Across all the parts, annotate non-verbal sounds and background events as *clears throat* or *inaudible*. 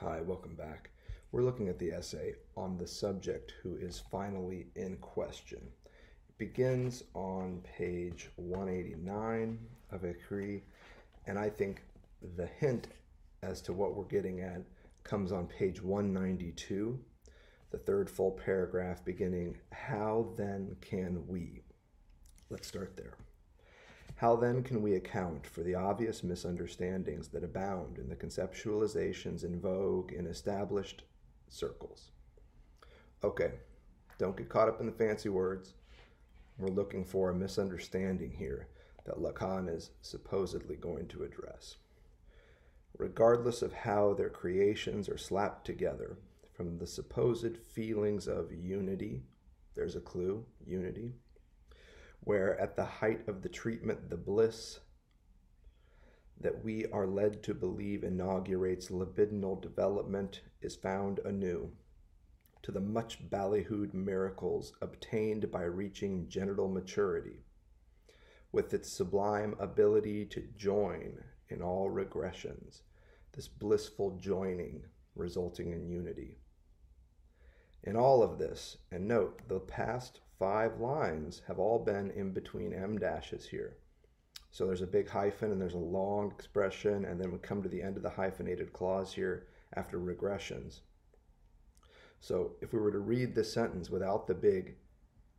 Hi, welcome back. We're looking at the essay on the subject who is finally in question. It begins on page 189 of Écrits, and I think the hint as to what we're getting at comes on page 192, the third full paragraph beginning, How then can we? Let's start there. How then can we account for the obvious misunderstandings that abound in the conceptualizations in vogue in established circles? Okay, don't get caught up in the fancy words. We're looking for a misunderstanding here that Lacan is supposedly going to address. Regardless of how their creations are slapped together from the supposed feelings of unity, there's a clue, unity, where at the height of the treatment, the bliss that we are led to believe inaugurates libidinal development is found anew to the much ballyhooed miracles obtained by reaching genital maturity, with its sublime ability to join in all regressions, this blissful joining resulting in unity. In all of this, and note the past five lines have all been in between em dashes here. So there's a big hyphen and there's a long expression, and then we come to the end of the hyphenated clause here after regressions. So if we were to read this sentence without the big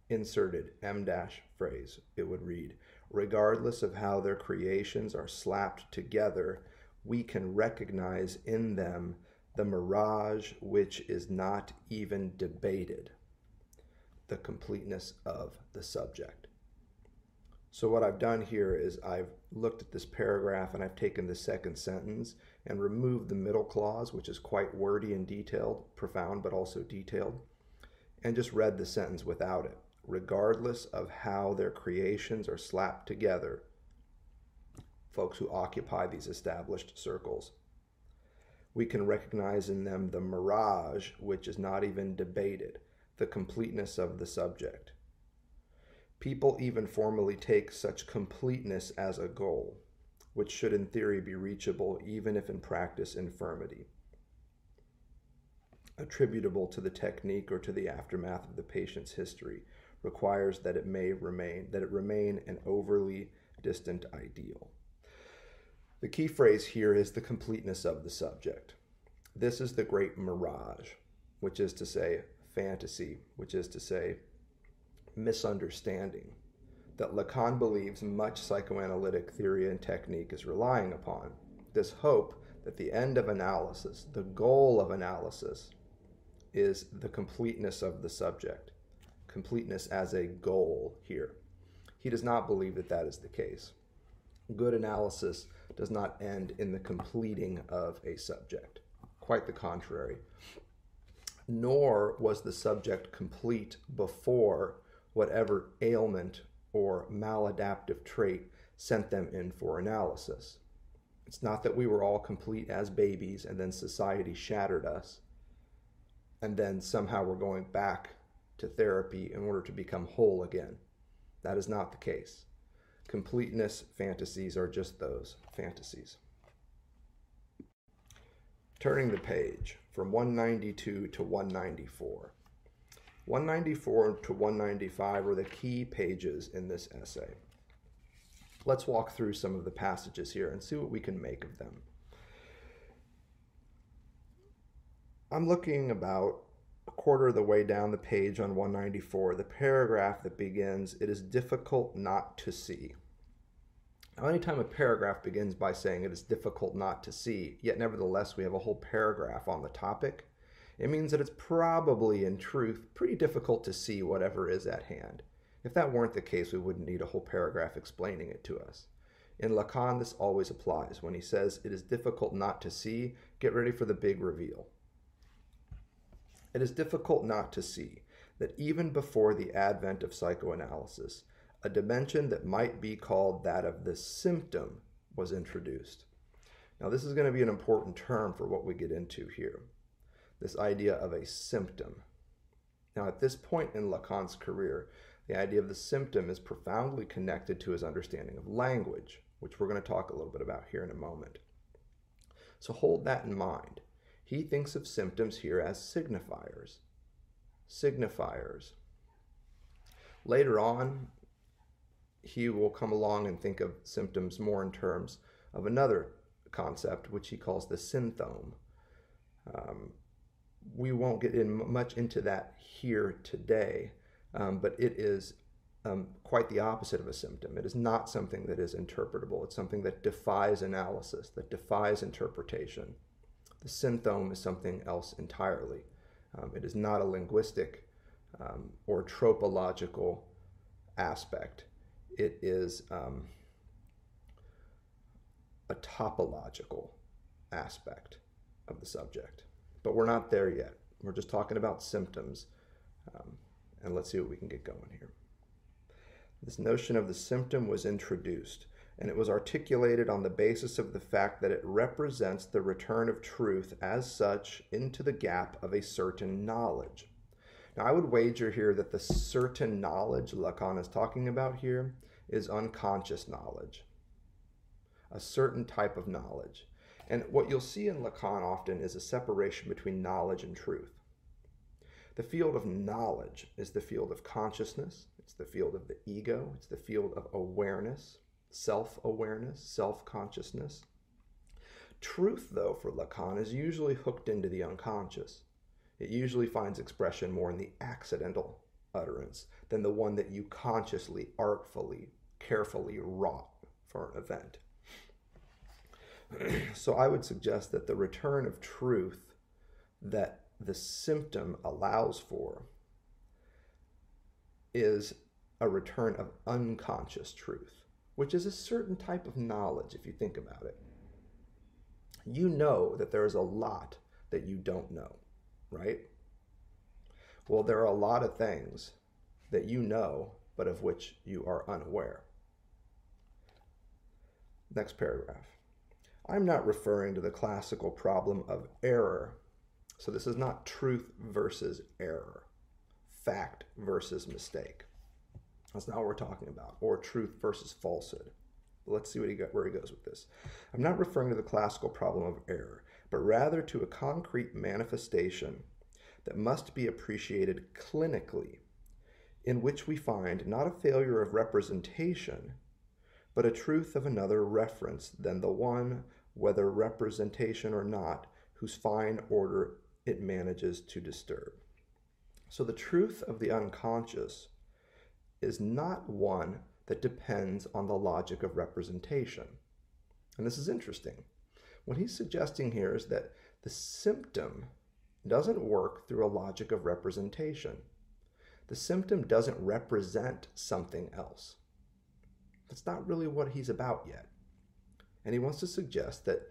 inserted em dash phrase, it would read, regardless of how their creations are slapped together, we can recognize in them the mirage which is not even debated the completeness of the subject. So what I've done here is I've looked at this paragraph and I've taken the second sentence and removed the middle clause, which is quite wordy and detailed, profound but also detailed, and just read the sentence without it. Regardless of how their creations are slapped together, folks who occupy these established circles, we can recognize in them the mirage which is not even debated the completeness of the subject. People even formally take such completeness as a goal, which should in theory be reachable even if in practice infirmity, attributable to the technique or to the aftermath of the patient's history, requires that it may remain, that it remain an overly distant ideal. The key phrase here is the completeness of the subject. This is the great mirage, which is to say, fantasy, which is to say, misunderstanding, that Lacan believes much psychoanalytic theory and technique is relying upon. This hope that the end of analysis, the goal of analysis, is the completeness of the subject, completeness as a goal here. He does not believe that that is the case. Good analysis does not end in the completing of a subject. Quite the contrary nor was the subject complete before whatever ailment or maladaptive trait sent them in for analysis. It's not that we were all complete as babies and then society shattered us, and then somehow we're going back to therapy in order to become whole again. That is not the case. Completeness fantasies are just those fantasies. Turning the page from 192 to 194. 194 to 195 are the key pages in this essay. Let's walk through some of the passages here and see what we can make of them. I'm looking about a quarter of the way down the page on 194, the paragraph that begins, It is difficult not to see. Now, anytime a paragraph begins by saying it is difficult not to see, yet nevertheless we have a whole paragraph on the topic, it means that it's probably, in truth, pretty difficult to see whatever is at hand. If that weren't the case, we wouldn't need a whole paragraph explaining it to us. In Lacan, this always applies. When he says it is difficult not to see, get ready for the big reveal. It is difficult not to see that even before the advent of psychoanalysis, a dimension that might be called that of the symptom was introduced. Now, this is going to be an important term for what we get into here this idea of a symptom. Now, at this point in Lacan's career, the idea of the symptom is profoundly connected to his understanding of language, which we're going to talk a little bit about here in a moment. So hold that in mind. He thinks of symptoms here as signifiers. Signifiers. Later on, he will come along and think of symptoms more in terms of another concept, which he calls the sinthome. Um, we won't get in much into that here today, um, but it is um, quite the opposite of a symptom. It is not something that is interpretable. It's something that defies analysis, that defies interpretation. The sinthome is something else entirely. Um, it is not a linguistic um, or tropological aspect. It is um, a topological aspect of the subject. But we're not there yet. We're just talking about symptoms. Um, and let's see what we can get going here. This notion of the symptom was introduced, and it was articulated on the basis of the fact that it represents the return of truth as such into the gap of a certain knowledge. Now, I would wager here that the certain knowledge Lacan is talking about here is unconscious knowledge, a certain type of knowledge. And what you'll see in Lacan often is a separation between knowledge and truth. The field of knowledge is the field of consciousness, it's the field of the ego, it's the field of awareness, self awareness, self consciousness. Truth, though, for Lacan is usually hooked into the unconscious. It usually finds expression more in the accidental utterance than the one that you consciously, artfully, carefully wrought for an event. *clears throat* so I would suggest that the return of truth that the symptom allows for is a return of unconscious truth, which is a certain type of knowledge if you think about it. You know that there is a lot that you don't know, right? Well, there are a lot of things that you know, but of which you are unaware. Next paragraph. I'm not referring to the classical problem of error. So this is not truth versus error, fact versus mistake. That's not what we're talking about, or truth versus falsehood. But let's see what he got, where he goes with this. I'm not referring to the classical problem of error, but rather to a concrete manifestation that must be appreciated clinically, in which we find not a failure of representation, but a truth of another reference than the one whether representation or not, whose fine order it manages to disturb. So the truth of the unconscious is not one that depends on the logic of representation. And this is interesting. What he's suggesting here is that the symptom doesn't work through a logic of representation. The symptom doesn't represent something else. That's not really what he's about yet. And he wants to suggest that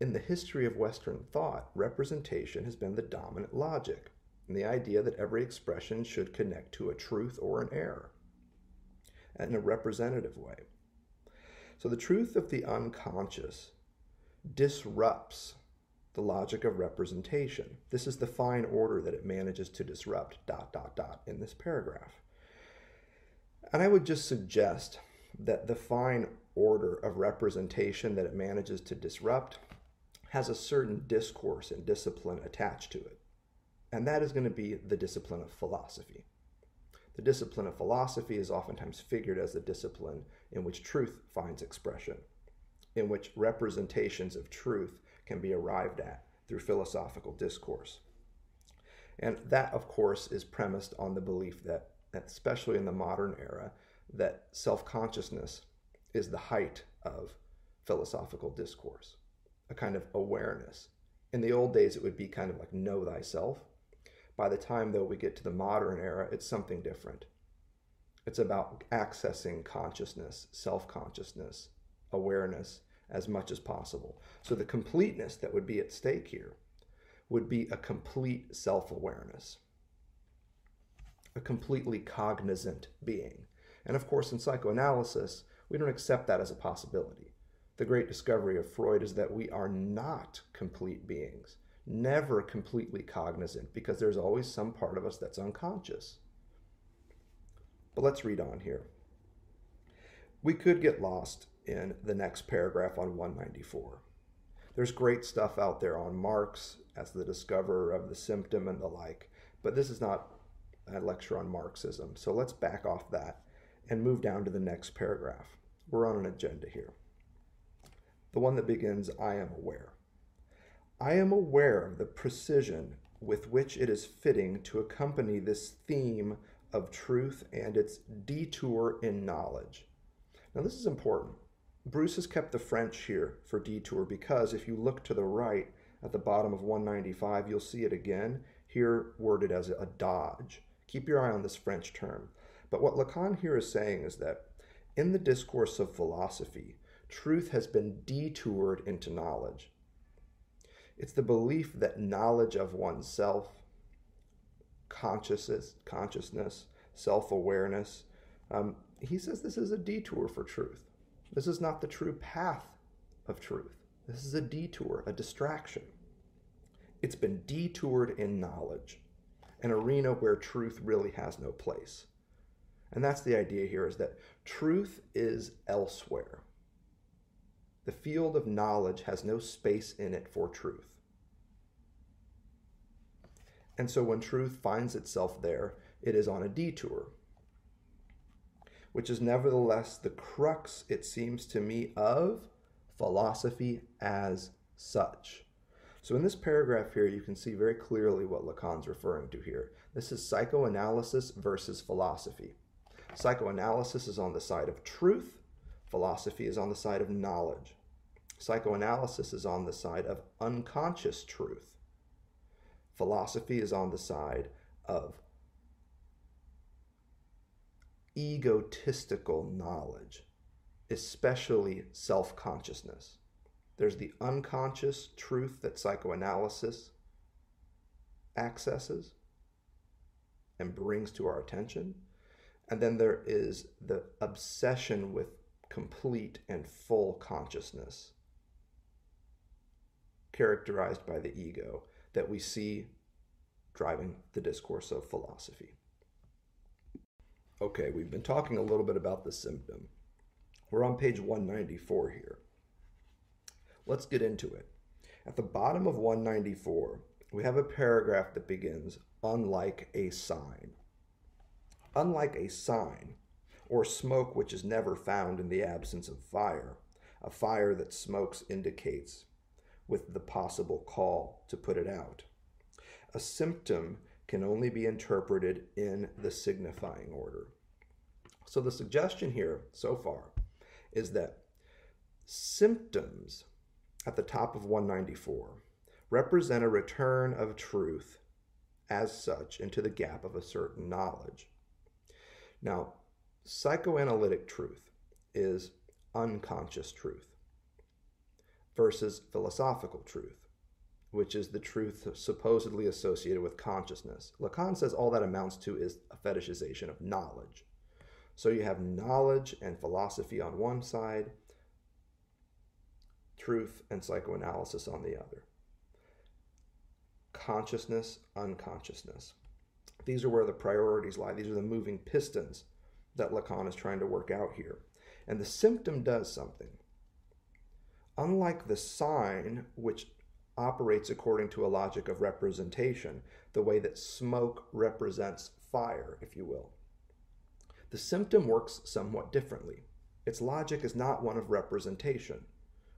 in the history of Western thought, representation has been the dominant logic, and the idea that every expression should connect to a truth or an error in a representative way. So the truth of the unconscious disrupts the logic of representation. This is the fine order that it manages to disrupt, dot, dot, dot, in this paragraph. And I would just suggest that the fine order of representation that it manages to disrupt has a certain discourse and discipline attached to it. And that is going to be the discipline of philosophy. The discipline of philosophy is oftentimes figured as the discipline in which truth finds expression, in which representations of truth can be arrived at through philosophical discourse. And that, of course, is premised on the belief that, especially in the modern era, that self consciousness is the height of philosophical discourse, a kind of awareness. In the old days, it would be kind of like know thyself. By the time, though, we get to the modern era, it's something different. It's about accessing consciousness, self consciousness, awareness as much as possible. So, the completeness that would be at stake here would be a complete self awareness, a completely cognizant being. And of course, in psychoanalysis, we don't accept that as a possibility. The great discovery of Freud is that we are not complete beings, never completely cognizant, because there's always some part of us that's unconscious. But let's read on here. We could get lost in the next paragraph on 194. There's great stuff out there on Marx as the discoverer of the symptom and the like, but this is not a lecture on Marxism. So let's back off that and move down to the next paragraph. We're on an agenda here. The one that begins, I am aware. I am aware of the precision with which it is fitting to accompany this theme of truth and its detour in knowledge. Now, this is important. Bruce has kept the French here for detour because if you look to the right at the bottom of 195, you'll see it again, here worded as a dodge. Keep your eye on this French term. But what Lacan here is saying is that in the discourse of philosophy, truth has been detoured into knowledge. It's the belief that knowledge of oneself, consciousness, consciousness, self-awareness, um, he says this is a detour for truth. This is not the true path of truth. This is a detour, a distraction. It's been detoured in knowledge, an arena where truth really has no place. And that's the idea here is that truth is elsewhere. The field of knowledge has no space in it for truth. And so when truth finds itself there, it is on a detour, which is nevertheless the crux, it seems to me, of philosophy as such. So in this paragraph here, you can see very clearly what Lacan's referring to here. This is psychoanalysis versus philosophy. Psychoanalysis is on the side of truth. Philosophy is on the side of knowledge. Psychoanalysis is on the side of unconscious truth. Philosophy is on the side of egotistical knowledge, especially self consciousness. There's the unconscious truth that psychoanalysis accesses and brings to our attention. And then there is the obsession with complete and full consciousness, characterized by the ego, that we see driving the discourse of philosophy. Okay, we've been talking a little bit about the symptom. We're on page 194 here. Let's get into it. At the bottom of 194, we have a paragraph that begins, unlike a sign. Unlike a sign, or smoke which is never found in the absence of fire, a fire that smokes indicates with the possible call to put it out. A symptom can only be interpreted in the signifying order. So the suggestion here so far is that symptoms at the top of 194 represent a return of truth as such into the gap of a certain knowledge. Now, psychoanalytic truth is unconscious truth versus philosophical truth which is the truth supposedly associated with consciousness. Lacan says all that amounts to is a fetishization of knowledge. So you have knowledge and philosophy on one side, truth and psychoanalysis on the other. Consciousness, unconsciousness. These are where the priorities lie. These are the moving pistons that Lacan is trying to work out here. And the symptom does something. Unlike the sign, which operates according to a logic of representation, the way that smoke represents fire, if you will. The symptom works somewhat differently. Its logic is not one of representation,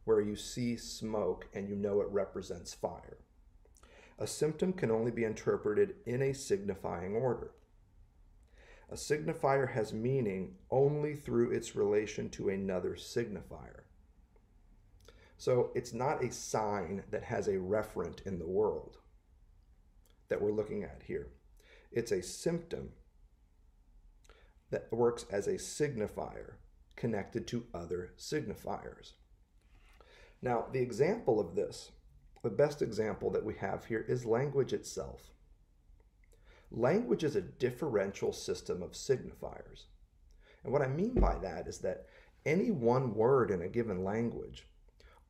where you see smoke and you know it represents fire. A symptom can only be interpreted in a signifying order. A signifier has meaning only through its relation to another signifier. So it's not a sign that has a referent in the world that we're looking at here. It's a symptom that works as a signifier connected to other signifiers. Now, the example of this, the best example that we have here is language itself. Language is a differential system of signifiers. And what I mean by that is that any one word in a given language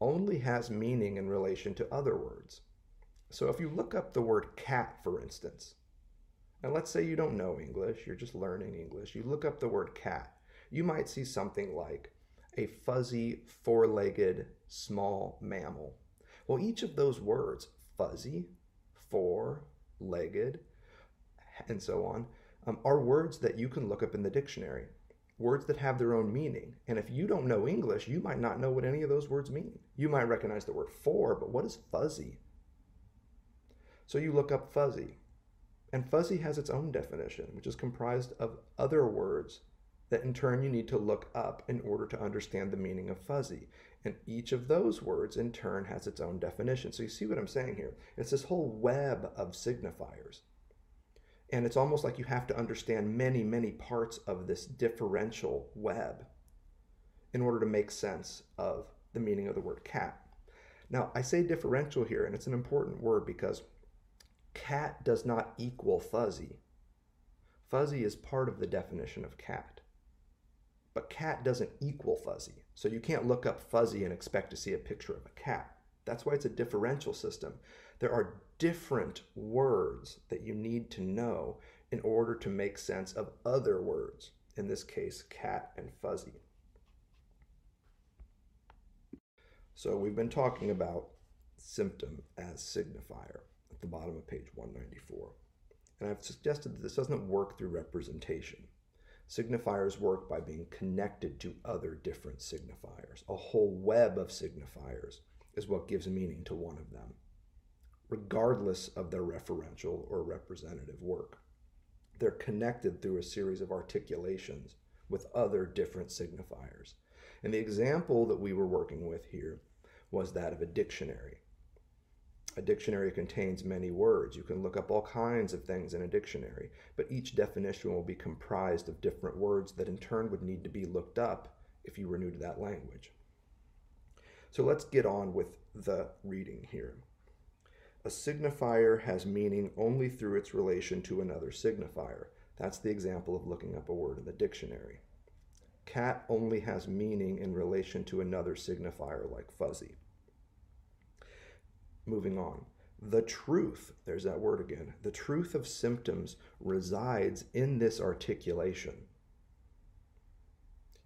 only has meaning in relation to other words. So if you look up the word cat, for instance, and let's say you don't know English, you're just learning English, you look up the word cat, you might see something like a fuzzy, four legged, small mammal. Well, each of those words, fuzzy, four, legged, and so on, um, are words that you can look up in the dictionary. Words that have their own meaning. And if you don't know English, you might not know what any of those words mean. You might recognize the word four, but what is fuzzy? So you look up fuzzy. And fuzzy has its own definition, which is comprised of other words that in turn you need to look up in order to understand the meaning of fuzzy. And each of those words in turn has its own definition. So you see what I'm saying here? It's this whole web of signifiers. And it's almost like you have to understand many, many parts of this differential web in order to make sense of the meaning of the word cat. Now, I say differential here, and it's an important word because cat does not equal fuzzy. Fuzzy is part of the definition of cat. But cat doesn't equal fuzzy. So you can't look up fuzzy and expect to see a picture of a cat. That's why it's a differential system. There are different words that you need to know in order to make sense of other words, in this case, cat and fuzzy. So we've been talking about symptom as signifier at the bottom of page 194. And I've suggested that this doesn't work through representation. Signifiers work by being connected to other different signifiers. A whole web of signifiers is what gives meaning to one of them, regardless of their referential or representative work. They're connected through a series of articulations with other different signifiers. And the example that we were working with here was that of a dictionary. A dictionary contains many words. You can look up all kinds of things in a dictionary, but each definition will be comprised of different words that in turn would need to be looked up if you were new to that language. So let's get on with the reading here. A signifier has meaning only through its relation to another signifier. That's the example of looking up a word in the dictionary. Cat only has meaning in relation to another signifier like fuzzy. Moving on. The truth, there's that word again, the truth of symptoms resides in this articulation.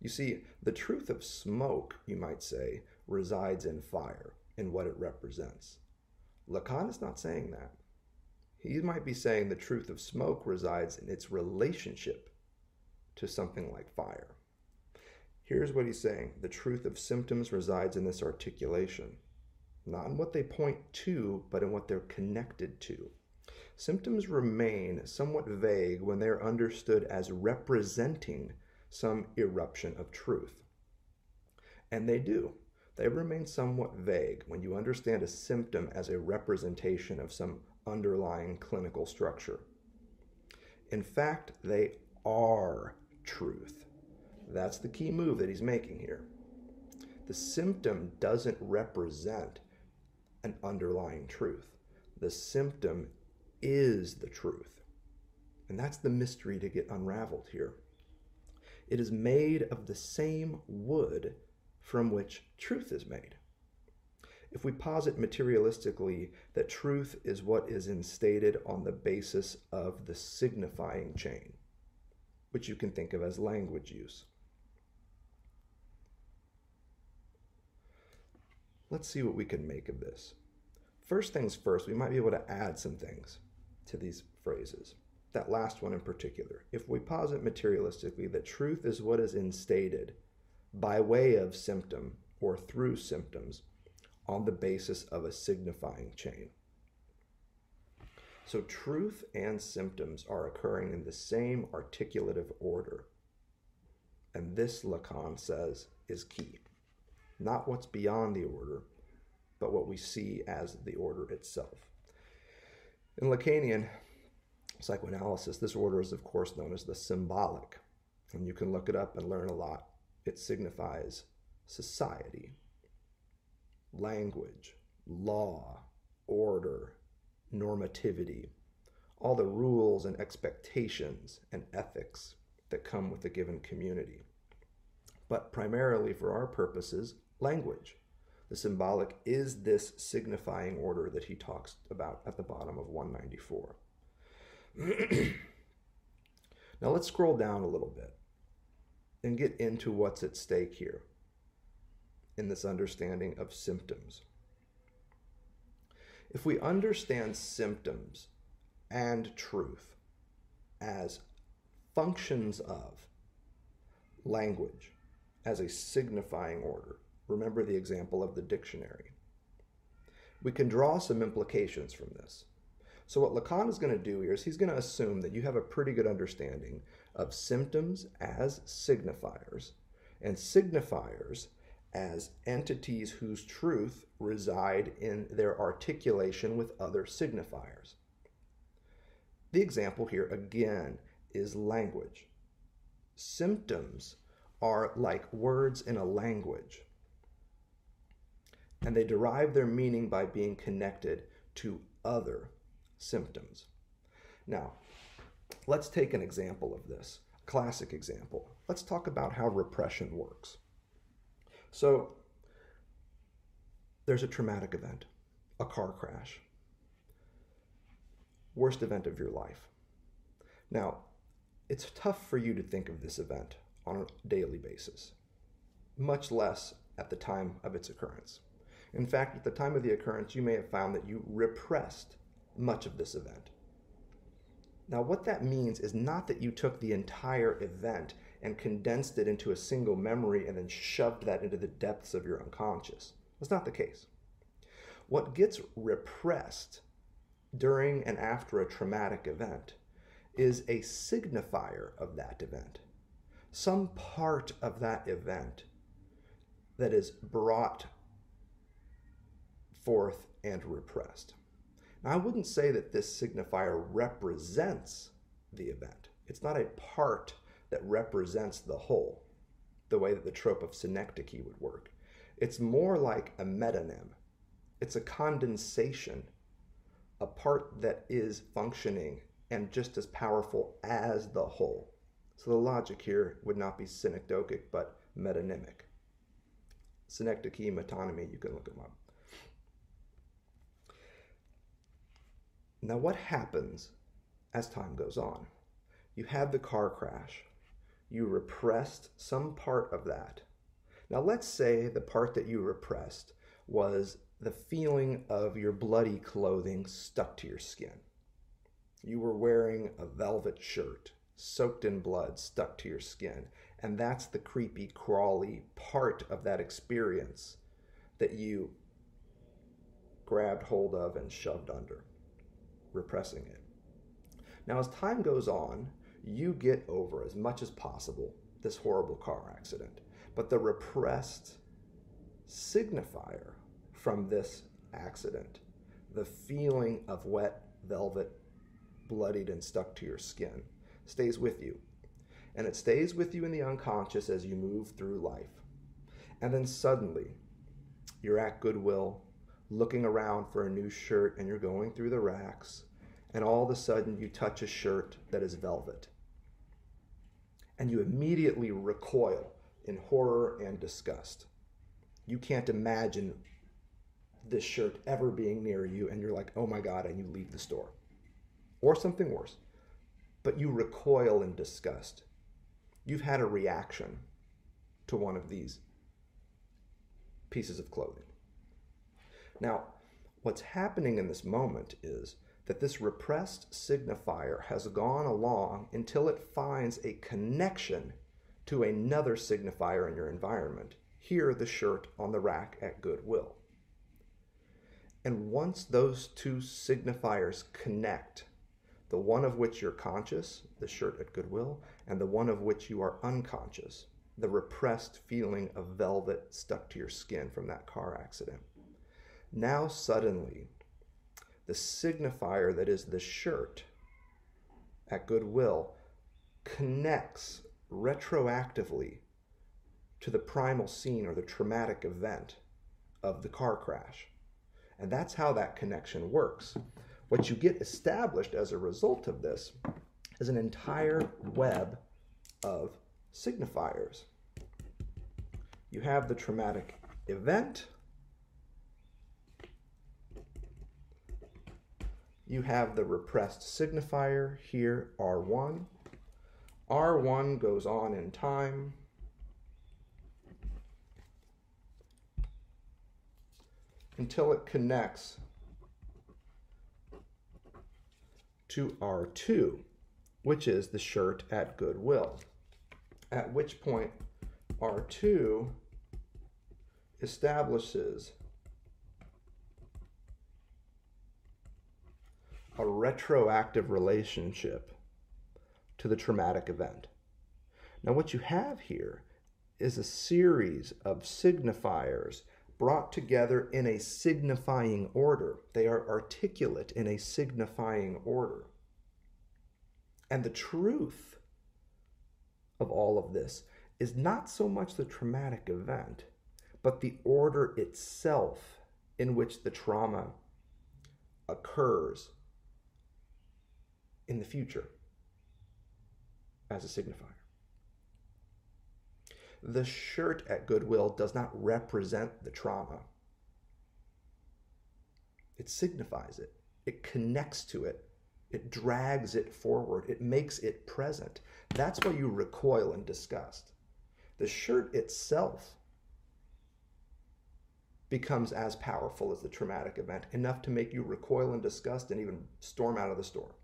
You see, the truth of smoke, you might say, resides in fire, in what it represents. Lacan is not saying that. He might be saying the truth of smoke resides in its relationship to something like fire. Here's what he's saying the truth of symptoms resides in this articulation not in what they point to, but in what they're connected to. Symptoms remain somewhat vague when they are understood as representing some eruption of truth. And they do. They remain somewhat vague when you understand a symptom as a representation of some underlying clinical structure. In fact, they are truth. That's the key move that he's making here. The symptom doesn't represent an underlying truth. The symptom is the truth. And that's the mystery to get unraveled here. It is made of the same wood from which truth is made. If we posit materialistically that truth is what is instated on the basis of the signifying chain, which you can think of as language use. Let's see what we can make of this. First things first, we might be able to add some things to these phrases. That last one in particular. If we posit materialistically that truth is what is instated by way of symptom or through symptoms on the basis of a signifying chain. So truth and symptoms are occurring in the same articulative order. And this, Lacan says, is key not what's beyond the order, but what we see as the order itself. In Lacanian psychoanalysis, this order is, of course, known as the symbolic, and you can look it up and learn a lot. It signifies society, language, law, order, normativity, all the rules and expectations and ethics that come with a given community. But primarily for our purposes, language. The symbolic is this signifying order that he talks about at the bottom of 194. *clears throat* now let's scroll down a little bit and get into what's at stake here in this understanding of symptoms. If we understand symptoms and truth as functions of language, as a signifying order, remember the example of the dictionary, we can draw some implications from this. So, what Lacan is going to do here is he's going to assume that you have a pretty good understanding of symptoms as signifiers and signifiers as entities whose truth reside in their articulation with other signifiers. The example here again is language. Symptoms are like words in a language, and they derive their meaning by being connected to other symptoms. Now, let's take an example of this, a classic example. Let's talk about how repression works. So, there's a traumatic event, a car crash, worst event of your life. Now, it's tough for you to think of this event on a daily basis, much less at the time of its occurrence. In fact, at the time of the occurrence, you may have found that you repressed much of this event. Now, what that means is not that you took the entire event and condensed it into a single memory and then shoved that into the depths of your unconscious. That's not the case. What gets repressed during and after a traumatic event is a signifier of that event, some part of that event that is brought forth and repressed. Now, I wouldn't say that this signifier represents the event. It's not a part that represents the whole, the way that the trope of synecdoche would work. It's more like a metonym. It's a condensation, a part that is functioning and just as powerful as the whole. So the logic here would not be synecdochic, but metonymic. Synecdoche, metonymy, you can look them up. Now, what happens as time goes on? You had the car crash. You repressed some part of that. Now, let's say the part that you repressed was the feeling of your bloody clothing stuck to your skin. You were wearing a velvet shirt, soaked in blood, stuck to your skin. And that's the creepy, crawly part of that experience that you grabbed hold of and shoved under repressing it. Now, as time goes on, you get over as much as possible this horrible car accident. But the repressed signifier from this accident, the feeling of wet velvet, bloodied and stuck to your skin, stays with you. And it stays with you in the unconscious as you move through life. And then suddenly, you're at Goodwill looking around for a new shirt and you're going through the racks and all of a sudden you touch a shirt that is velvet. And you immediately recoil in horror and disgust. You can't imagine this shirt ever being near you, and you're like, oh my God, and you leave the store. Or something worse. But you recoil in disgust. You've had a reaction to one of these pieces of clothing. Now, what's happening in this moment is that this repressed signifier has gone along until it finds a connection to another signifier in your environment. Here, the shirt on the rack at Goodwill. And once those two signifiers connect, the one of which you're conscious, the shirt at Goodwill, and the one of which you are unconscious, the repressed feeling of velvet stuck to your skin from that car accident. Now, suddenly, the signifier that is the shirt at Goodwill connects retroactively to the primal scene or the traumatic event of the car crash. And that's how that connection works. What you get established as a result of this is an entire web of signifiers. You have the traumatic event, you have the repressed signifier here, R1. R1 goes on in time. until it connects to R2, which is the shirt at Goodwill. At which point R2 establishes a retroactive relationship to the traumatic event. Now, what you have here is a series of signifiers brought together in a signifying order. They are articulate in a signifying order. And the truth of all of this is not so much the traumatic event, but the order itself in which the trauma occurs in the future as a signifier. The shirt at Goodwill does not represent the trauma. It signifies it, it connects to it, it drags it forward, it makes it present. That's why you recoil in disgust. The shirt itself becomes as powerful as the traumatic event, enough to make you recoil in disgust and even storm out of the store.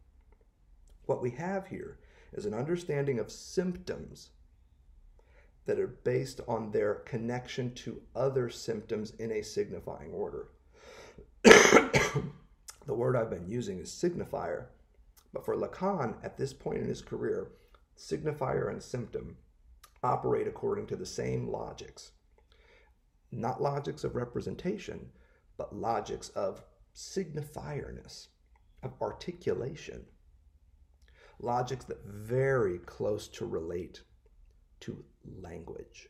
What we have here is an understanding of symptoms that are based on their connection to other symptoms in a signifying order. *coughs* the word I've been using is signifier, but for Lacan, at this point in his career, signifier and symptom operate according to the same logics. Not logics of representation, but logics of signifierness, of articulation. Logics that very close to relate to language.